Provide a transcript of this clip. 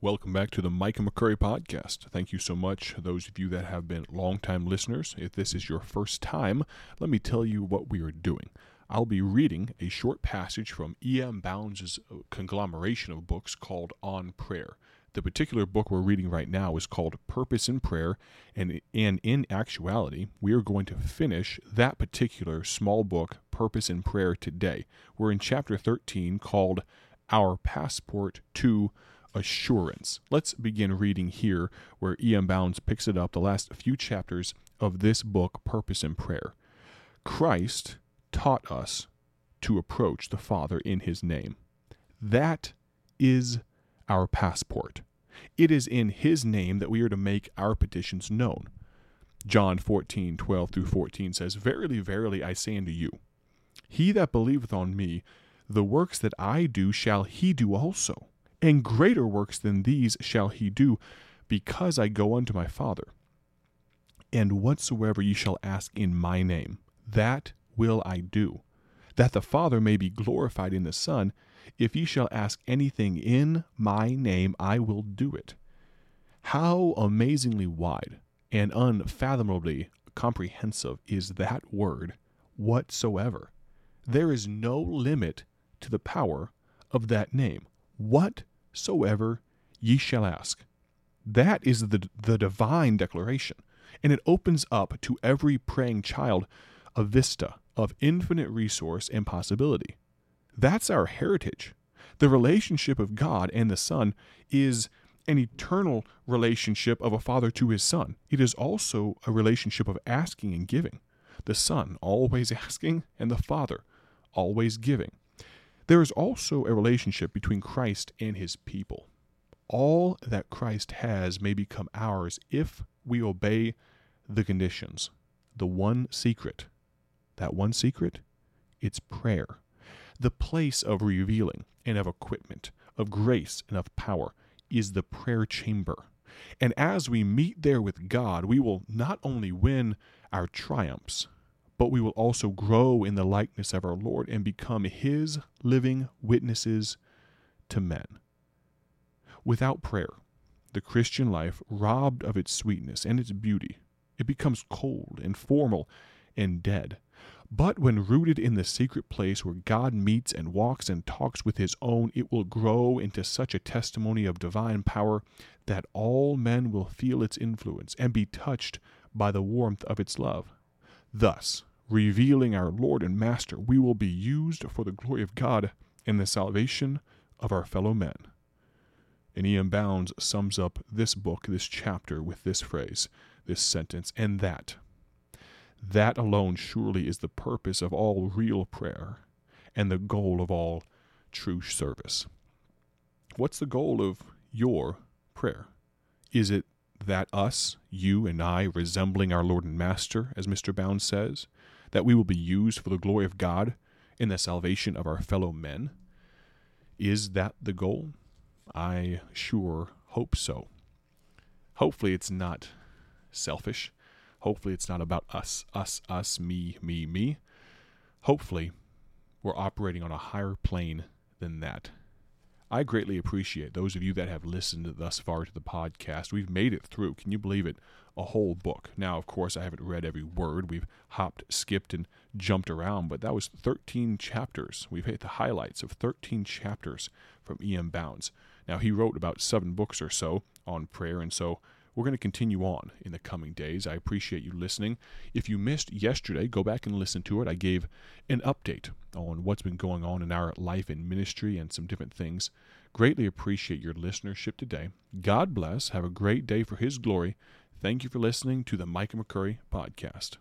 Welcome back to the Micah McCurry podcast. Thank you so much, those of you that have been longtime listeners. If this is your first time, let me tell you what we are doing. I'll be reading a short passage from E.M. Bounds' conglomeration of books called On Prayer. The particular book we're reading right now is called Purpose in Prayer, and, and in actuality, we are going to finish that particular small book, Purpose in Prayer, today. We're in chapter 13 called Our Passport to Assurance. Let's begin reading here where E.M. Bounds picks it up, the last few chapters of this book, Purpose in Prayer. Christ taught us to approach the Father in His name. That is our passport. It is in his name that we are to make our petitions known. John 14, 12 through 14 says, Verily, verily, I say unto you, he that believeth on me, the works that I do shall he do also, and greater works than these shall he do, because I go unto my Father. And whatsoever ye shall ask in my name, that will I do, that the Father may be glorified in the Son. If ye shall ask anything in my name, I will do it. How amazingly wide and unfathomably comprehensive is that word, whatsoever. There is no limit to the power of that name. Whatsoever ye shall ask. That is the, the divine declaration, and it opens up to every praying child a vista of infinite resource and possibility. That's our heritage. The relationship of God and the Son is an eternal relationship of a father to his son. It is also a relationship of asking and giving. The Son always asking, and the Father always giving. There is also a relationship between Christ and his people. All that Christ has may become ours if we obey the conditions. The one secret, that one secret, it's prayer the place of revealing and of equipment, of grace and of power, is the prayer chamber. And as we meet there with God, we will not only win our triumphs, but we will also grow in the likeness of our Lord and become His living witnesses to men. Without prayer, the Christian life, robbed of its sweetness and its beauty, it becomes cold and formal and dead. But when rooted in the secret place where God meets and walks and talks with his own, it will grow into such a testimony of divine power that all men will feel its influence and be touched by the warmth of its love. Thus, revealing our Lord and Master, we will be used for the glory of God and the salvation of our fellow men. And E.M. Bounds sums up this book, this chapter, with this phrase, this sentence, and that that alone surely is the purpose of all real prayer and the goal of all true service. What's the goal of your prayer? Is it that us, you and I, resembling our Lord and Master, as Mr. Bounds says, that we will be used for the glory of God in the salvation of our fellow men? Is that the goal? I sure hope so. Hopefully, it's not selfish. Hopefully, it's not about us, us, us, me, me, me. Hopefully, we're operating on a higher plane than that. I greatly appreciate those of you that have listened thus far to the podcast. We've made it through. Can you believe it? A whole book. Now, of course, I haven't read every word. We've hopped, skipped, and jumped around, but that was 13 chapters. We've hit the highlights of 13 chapters from E.M. Bounds. Now, he wrote about seven books or so on prayer, and so we're going to continue on in the coming days. I appreciate you listening. If you missed yesterday, go back and listen to it. I gave an update on what's been going on in our life and ministry and some different things. Greatly appreciate your listenership today. God bless. Have a great day for His glory. Thank you for listening to the Micah McCurry podcast.